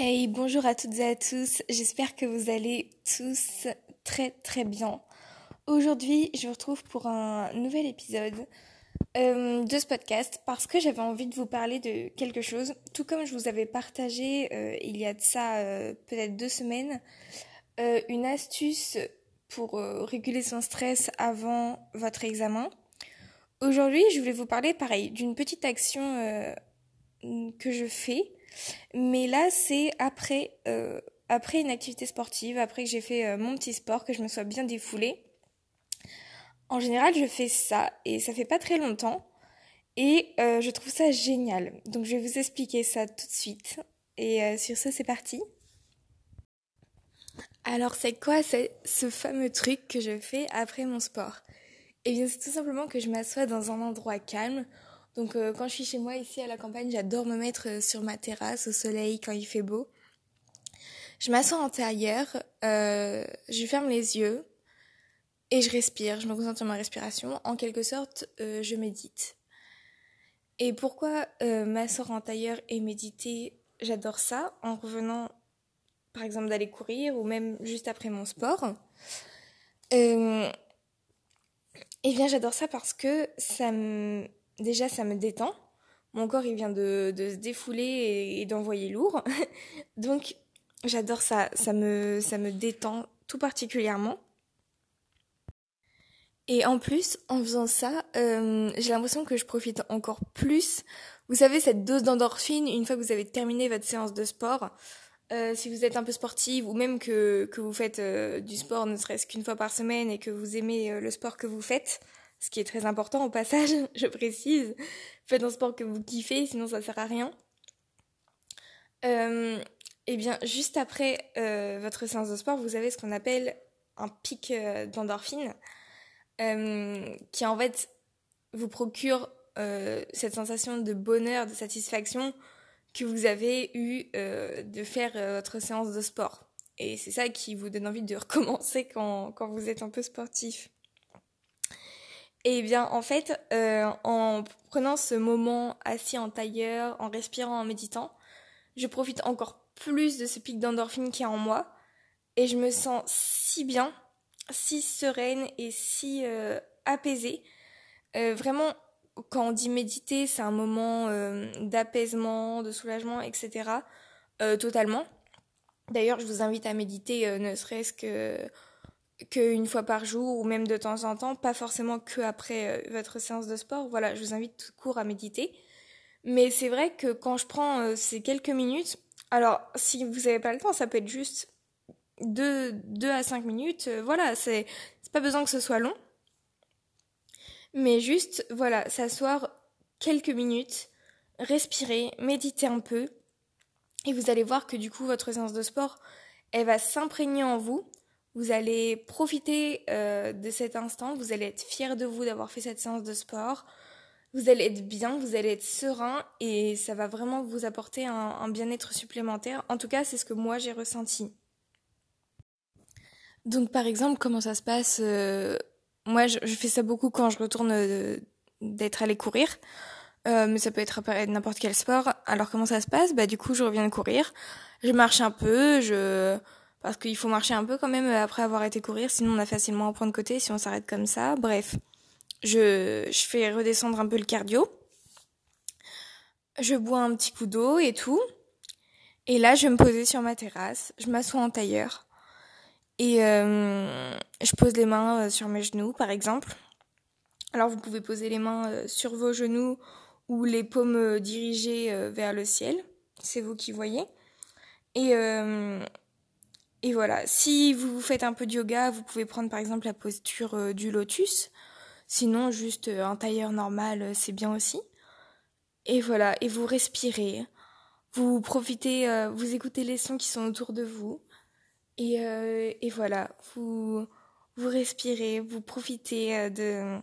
Hey, bonjour à toutes et à tous. J'espère que vous allez tous très très bien. Aujourd'hui, je vous retrouve pour un nouvel épisode euh, de ce podcast parce que j'avais envie de vous parler de quelque chose, tout comme je vous avais partagé euh, il y a de ça euh, peut-être deux semaines une astuce pour réguler son stress avant votre examen. Aujourd'hui, je voulais vous parler pareil d'une petite action que je fais mais là, c'est après, euh, après une activité sportive, après que j'ai fait euh, mon petit sport, que je me sois bien défoulée. En général, je fais ça et ça fait pas très longtemps. Et euh, je trouve ça génial. Donc je vais vous expliquer ça tout de suite. Et sur ça, c'est parti. Alors c'est quoi ce fameux truc que je fais après mon sport? Eh bien c'est tout simplement que je m'assois dans un endroit calme donc euh, quand je suis chez moi ici à la campagne, j'adore me mettre euh, sur ma terrasse au soleil quand il fait beau. Je m'assois en tailleur, euh, je ferme les yeux et je respire, je me concentre sur ma respiration. En quelque sorte, je médite. Et pourquoi m'asseoir en tailleur et méditer? J'adore ça en revenant par exemple d'aller courir ou même juste après mon sport. Eh bien j'adore ça parce que ça me déjà ça me détend. Mon corps il vient de, se défouler et, d'envoyer lourd. Donc j'adore ça, ça me, détend tout particulièrement. Et en plus, en faisant ça, euh, j'ai l'impression que je profite encore plus. Vous savez, cette dose d'endorphine, une fois que vous avez terminé votre séance de sport, euh, si vous êtes un peu sportive ou même que, que vous faites euh, du sport ne serait-ce qu'une fois par semaine et que vous aimez le sport que vous faites, ce qui est très important au passage, je précise. Faites un sport que vous kiffez, sinon ça sert à rien. Euh, eh bien, juste après euh, votre séance de sport, vous avez ce qu'on appelle un pic euh, d'endorphine, euh, qui en fait vous procure cette sensation de bonheur, de satisfaction que vous avez eu de faire votre séance de sport. Et c'est ça qui vous donne envie de recommencer quand, quand vous êtes un peu sportif. Eh bien, en fait, euh, en prenant ce moment assis en tailleur, en respirant, en méditant, je profite encore plus de ce pic d'endorphine qui est en moi et je me sens si bien, si sereine et si euh, apaisée. Euh, vraiment, quand on dit méditer, c'est un moment d'apaisement, de soulagement, etc. totalement. D'ailleurs, je vous invite à méditer, ne serait-ce que qu'une fois par jour ou même de temps en temps, pas forcément que après euh, votre séance de sport. Voilà, je vous invite tout court à méditer. Mais c'est vrai que quand je prends euh, ces quelques minutes, alors si vous n'avez pas le temps, ça peut être juste 2, 2 à 5 minutes, euh, voilà, c'est pas besoin que ce soit long. Mais juste, voilà, s'asseoir quelques minutes, respirer, méditer un peu, et vous allez voir que du coup votre séance de sport, elle va s'imprégner en vous vous allez profiter euh, de cet instant, vous allez être fier de vous d'avoir fait cette séance de sport, vous allez être bien, vous allez être serein et ça va vraiment vous apporter un, bien-être supplémentaire. En tout cas, c'est ce que moi j'ai ressenti. Donc par exemple, comment ça se passe euh, Moi, je, fais ça beaucoup quand je retourne euh, d'être allé courir. mais ça peut être n'importe quel sport. Alors comment ça se passe? Bah du coup, je reviens de courir, je marche un peu, je parce qu'il faut marcher un peu quand même euh, après avoir été courir, sinon on a facilement point de côté si on s'arrête comme ça. Bref, je, je fais redescendre un peu le cardio. Je bois un petit coup d'eau et tout. Et là, je vais me poser sur ma terrasse. Je m'assois en tailleur. Et euh, je pose les mains euh, sur mes genoux, par exemple. Alors, vous pouvez poser les mains sur vos genoux ou les paumes dirigées vers le ciel. C'est vous qui voyez. Et, et voilà, si vous faites un peu de yoga, vous pouvez prendre par exemple la posture euh, du lotus. Sinon, juste euh, un tailleur normal, euh, c'est bien aussi. Et voilà, et vous respirez. Vous profitez, vous écoutez les sons qui sont autour de vous. Et, et voilà, vous, vous respirez, vous profitez de...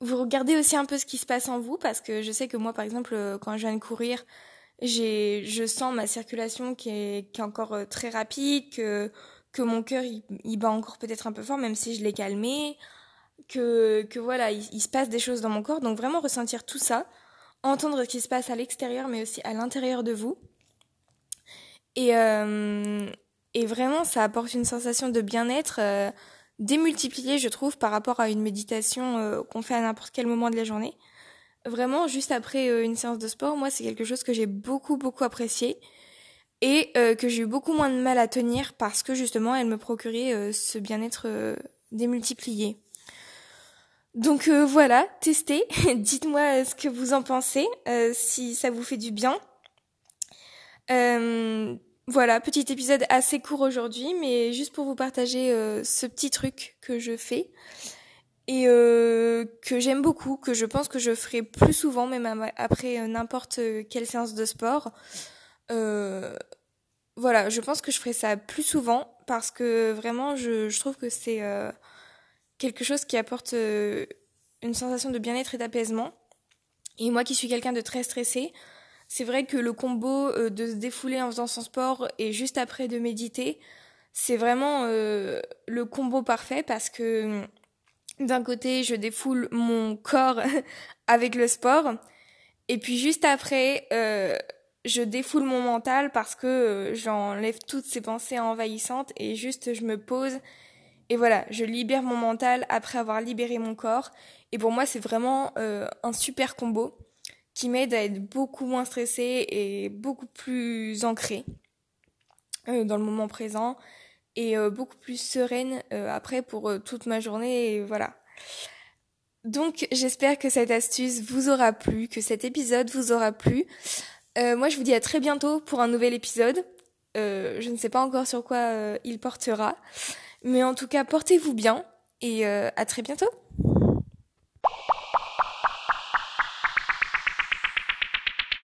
Vous regardez aussi un peu ce qui se passe en vous, parce que je sais que moi, par exemple, quand je viens de courir, j'ai je sens ma circulation qui est qui est encore euh, très rapide que que mon cœur il, il bat encore peut-être un peu fort même si je l'ai calmé que que voilà il, se passe des choses dans mon corps donc vraiment ressentir tout ça entendre ce qui se passe à l'extérieur mais aussi à l'intérieur de vous Et, et vraiment, ça apporte une sensation de bien-être démultipliée, je trouve, par rapport à une méditation qu'on fait à n'importe quel moment de la journée. Vraiment, juste après une séance de sport, moi, c'est quelque chose que j'ai beaucoup, beaucoup apprécié et que j'ai eu beaucoup moins de mal à tenir parce que justement, elle me procurait ce bien-être démultiplié. Donc euh, voilà, testez, dites-moi euh, ce que vous en pensez, euh, si ça vous fait du bien. voilà, petit épisode assez court aujourd'hui, mais juste pour vous partager ce petit truc que je fais et que j'aime beaucoup, que je pense que je ferai plus souvent, même après n'importe quelle séance de sport. voilà, je pense que je ferai ça plus souvent parce que vraiment, je, je trouve que c'est quelque chose qui apporte euh, une sensation de bien-être et d'apaisement. Et moi qui suis quelqu'un de très stressé, c'est vrai que le combo euh, de se défouler en faisant son sport et juste après de méditer, c'est vraiment euh, le combo parfait parce que d'un côté, je défoule mon corps avec le sport. Et puis juste après, je défoule mon mental parce que j'enlève toutes ces pensées envahissantes et juste je me pose. Et voilà, je libère mon mental après avoir libéré mon corps. Et pour moi, c'est vraiment euh, un super combo qui m'aide à être beaucoup moins stressée et beaucoup plus ancrée euh, dans le moment présent et euh, beaucoup plus sereine après pour toute ma journée. Et voilà. Donc j'espère que cette astuce vous aura plu, que cet épisode vous aura plu. moi je vous dis à très bientôt pour un nouvel épisode. je ne sais pas encore sur quoi il portera. Mais en tout cas, portez-vous bien et euh, à très bientôt